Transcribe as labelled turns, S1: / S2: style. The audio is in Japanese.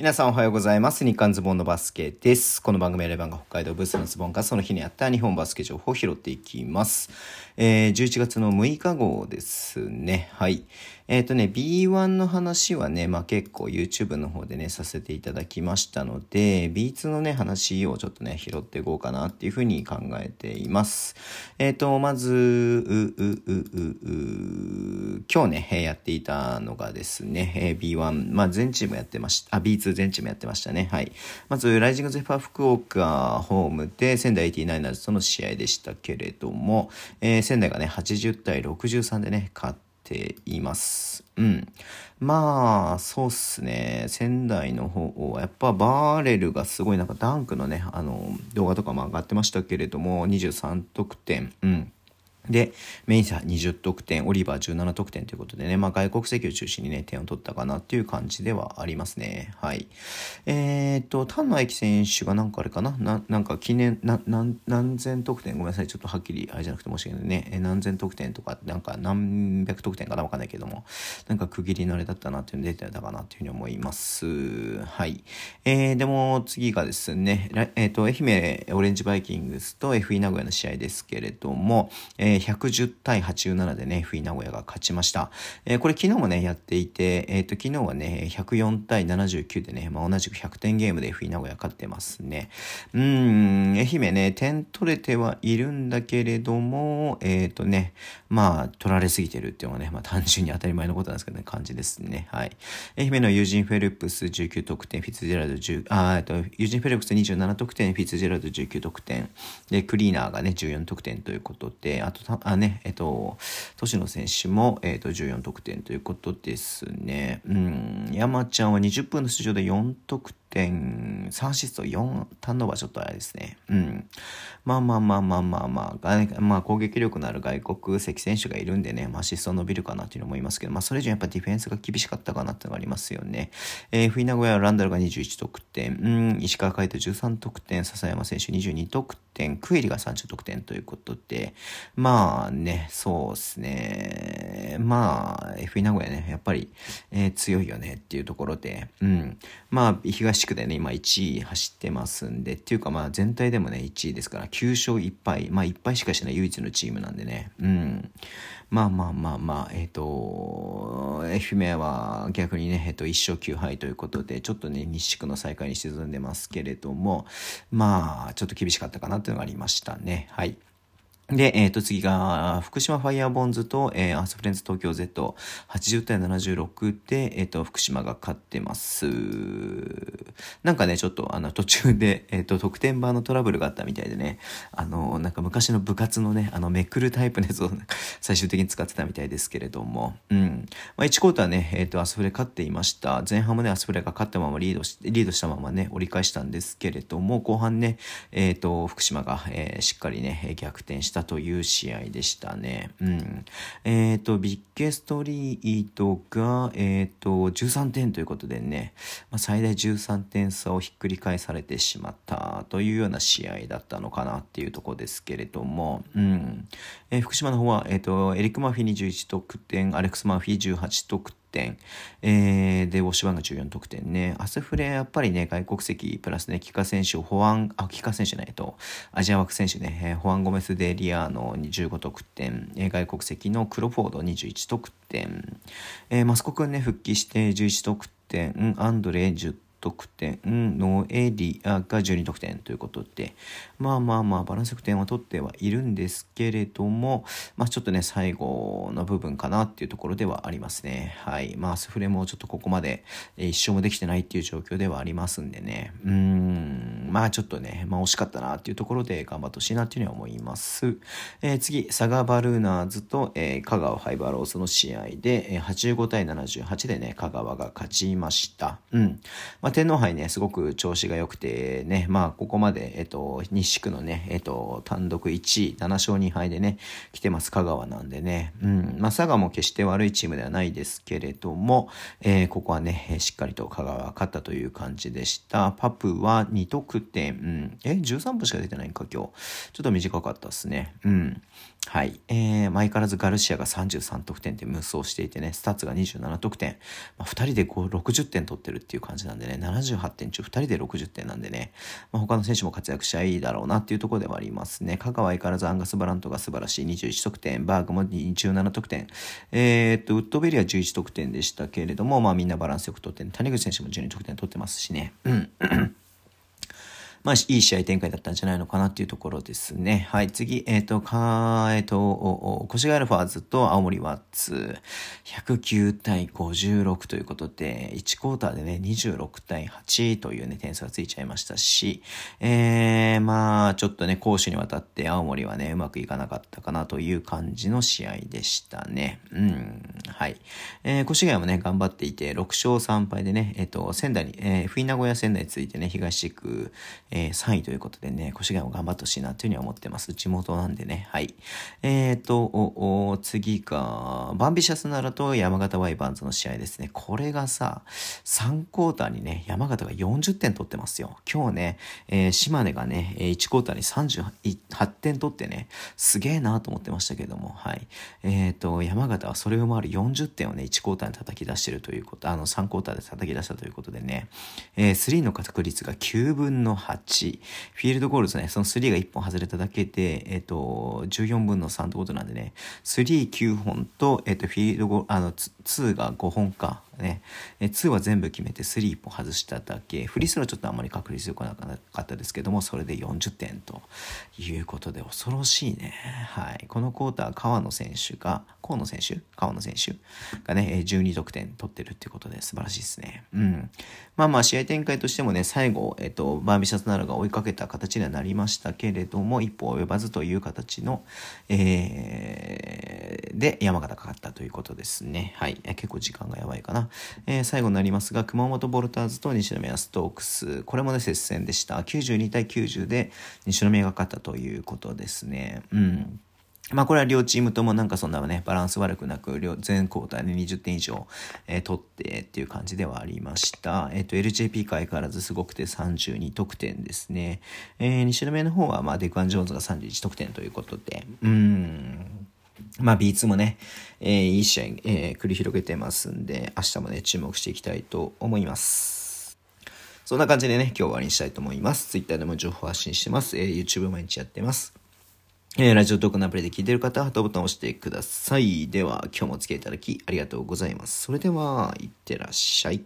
S1: 皆さんおはようございます。日刊ズボンのバスケです。この番組はレバンが北海道ブースのズボンがその日にあった日本バスケ情報を拾っていきます。えー、11月の6日号ですね。はい。えっ、ー、とね、B1 の話はね、まあ結構 YouTube の方でね、させていただきましたので、B2 のね、話をちょっとね、拾っていこうかなっていうふうに考えています。えっ、ー、と、まず、う、う、う、う、う、今日ね、やっていたのがですね、え B1、まあ全チームやってました。あ、B2 全チームやってましたね。はい。まず、ライジングゼファー福岡ホームで仙台 89ers との試合でしたけれども、えー、仙台がね、80対63でね、勝ってています。うん。まあ、そうっすね。仙台の方は、やっぱバーレルがすごいなんかダンクのね、あの、動画とかも上がってましたけれども、23得点。うん。で、メインサー20得点、オリバー17得点ということでね、まあ外国籍を中心にね、点を取ったかなっていう感じではありますね。はい。えー、っと、丹野駅選手がなんかあれかな？ななんか記念、な、何、何千得点？ごめんなさい。ちょっとはっきりあれじゃなくて申し訳ないね。え何千得点とか、なんか何百得点かな？わかんないけども、なんか区切りのあれだったなっていうの出てたかなっていうふうに思います。はい。えー、でも次がですね、えー、っと、愛媛オレンジバイキングスと FE 名古屋の試合ですけれども、えー110対87でね、FE 名古屋が勝ちました。えー、これ昨日もね、やっていて、えっ、ー、と、昨日はね、104対79でね、まあ、同じく100点ゲームで FE 名古屋勝ってますね。うん、愛媛ね、点取れてはいるんだけれども、えっ、ー、とね、まあ、取られすぎてるっていうのはね、まあ、単純に当たり前のことなんですけどね、感じですね。はい。愛媛のユージン・フェルプス19得点、フィッツジェラルド10、あ、えっと、ユージン・フェルプス27得点、フィッツジェラルド19得点、で、クリーナーがね、14得点ということで、あと、あね、えっと、年野選手も、えっと、14得点ということですね。うん、山ちゃんは20分の出場で4得点点、3シスト、4ターンオーバーちょっとあれですね。うん。まあまあまあまあまあまあ、まあ攻撃力のある外国籍選手がいるんでね、まあアシスト伸びるかなっていうのも思いますけど、まあそれ以上やっぱディフェンスが厳しかったかなっていうのがありますよね。えー、フィナゴヤランダルが21得点、うん、石川海人13得点、笹山選手22得点、クエリが30得点ということで、まあね、そうですね。まあ、F 名古屋ね、やっぱり、えー、強いよねっていうところで、うん。まあ、東地区でね、今1位走ってますんで、っていうかまあ全体でもね、1位ですから、9勝1敗、まあ1敗しかしない唯一のチームなんでね、うん。まあまあまあまあ、えっ、ー、と、愛媛は逆にね、えっ、ー、と、1勝9敗ということで、ちょっとね、西地区の最下位に沈んでますけれども、まあ、ちょっと厳しかったかなっていうのがありましたね。はい。で、えっ、ー、と、次が、福島ファイヤーボンズと、えー、アースフレンズ東京 Z、80対76で、えっ、ー、と、福島が勝ってます。なんかね、ちょっと、あの、途中で、えっ、と、得点版のトラブルがあったみたいでね、あの、なんか昔の部活のね、あの、めくるタイプのやつを最終的に使ってたみたいですけれども、うん。まあ、1クォーターね、えっ、と、アスフレ勝っていました。前半もね、アスフレが勝ったままリードし、リードしたままね、折り返したんですけれども、後半ね、えっ、と、福島が、えしっかりね、逆転したという試合でしたね。うん。えっ、ー、と、ビッケストリートが、えっ、ー、と、13点ということでね、まあ、最大13点差をひっくり返されてしまったというような試合だったのかなっていうとこですけれども、うん。えー、福島の方は、えっ、と、エリック・マーフィー21得点、アレックス・マーフィー18得点、点。えー、で、ウォッシュバンが14得点ね。アスフレ、やっぱりね、外国籍プラスね、キカ選手、保安、あ、キカ選手ないと、アジア枠選手ね、えー、ホアン・ゴメス・デ・リアーノ15得点、えー、外国籍のクロフォード21得点、えー、マスコ君ね、復帰して11得点、アンドレ10点。得点のエリアが12得点ということで、まあまあまあバランス得点は取ってはいるんですけれども、まあちょっとね、最後の部分かなっていうところではありますね。はい。まあスフレもちょっとここまで一勝もできてないっていう状況ではありますんでね。うん、まあちょっとね、まあ惜しかったなっていうところで頑張ってほしいなっていうふうに思います。えー、次、サガバルーナーズと、えー、香川ファイバーローズの試合で、えー、85対78でね、香川が勝ちました。うん。ま天皇杯ね、すごく調子が良くてね、まあここまで、えっと、西区のね、えっと、単独1位、7勝2敗でね、来てます、香川なんでね。うん。まあ、佐賀も決して悪いチームではないですけれども、えー、ここはね、しっかりと香川が勝ったという感じでした。パプは2得点、うん、え、13分しか出てないんか、今日。ちょっと短かったですね。うん。はい。えー、前からずガルシアが33得点で無双していてね、スタッツが27得点。まあ、2人でこう60点取ってるっていう感じなんでね、78点中2人で60点なんでね、まあ、他の選手も活躍しゃいいだろうなっていうところではありますね。香川相変わらずアンガス・バラントが素晴らしい21得点、バーグも27得点、えー、っと、ウッドベリア11得点でしたけれども、まあみんなバランスよく取って、谷口選手も12得点取ってますしね。うん。まあ、いい試合展開だったんじゃないのかなっていうところですね。はい、次、えっ、ー、と、か、えっ、ー、と、越谷アルファーズと青森ワッツ、109対56ということで、1クォーターでね、26対8というね、点数がついちゃいましたし、えー、まあ、ちょっとね、攻守にわたって青森はね、うまくいかなかったかなという感じの試合でしたね。うん、はい。えー、越谷もね、頑張っていて、6勝3敗でね、えっ、ー、と、仙台に、えー、フィン名古屋仙台についてね、東地区、えー、3位ということでね、越谷も頑張ってほしいなというふうに思ってます。地元なんでね。はい。えっ、ー、と、お、お、次が、バンビシャスナラと山形ワイバンズの試合ですね。これがさ、3クォーターにね、山形が40点取ってますよ。今日ね、えー、島根がね、1クォーーターに38点取ってね、すげえなと思ってましたけども、はい。えっ、ー、と、山形はそれを回る40点をね、1クォーターに叩き出してるということ、あの、3クォーターで叩き出したということでね、えー、3の確率が9分の8、フィールドゴールですね、その3が1本外れただけで、えっ、ー、と、14分の3ってことなんでね、3、9本と、えっ、ー、と、フィールドゴール、あの、2が5本か。ね。え2は全部決めて3本外しただけ。フリースローちょっとあんまり確率良くなかったですけども、それで40点ということで恐ろしいね。はい。このクォーター、川野選手が、河野選手川野選手がね、12得点取ってるっていうことで素晴らしいですね。うん。まあまあ試合展開としてもね、最後、えっと、バービシャスナルが追いかけた形にはなりましたけれども、一歩及ばずという形の、えー、で、山形かかったということですね。はい。結構時間がやばいかな。えー、最後になりますが、熊本ボルターズと西宮ストークス。これもね、接戦でした。92対90で西宮が勝ったということですね。うん。まあこれは両チームともなんかそんなね、バランス悪くなく、両全交代で20点以上、えー、取ってっていう感じではありました。えっ、ー、と、LJP か相変わらずすごくて32得点ですね。えー、西宮の方は、まあデクアン・ジョーンズが31得点ということで、うん。まあ B2 もね、えー、いい試合、えー、繰り広げてますんで、明日もね、注目していきたいと思います。そんな感じでね、今日終わりにしたいと思います。Twitter でも情報発信してます。えー、YouTube 毎日やってます。えー、ラジオトークのアプリで聞いてる方は、ハートボタンを押してください。では、今日もお付き合いいただきありがとうございます。それでは、いってらっしゃい。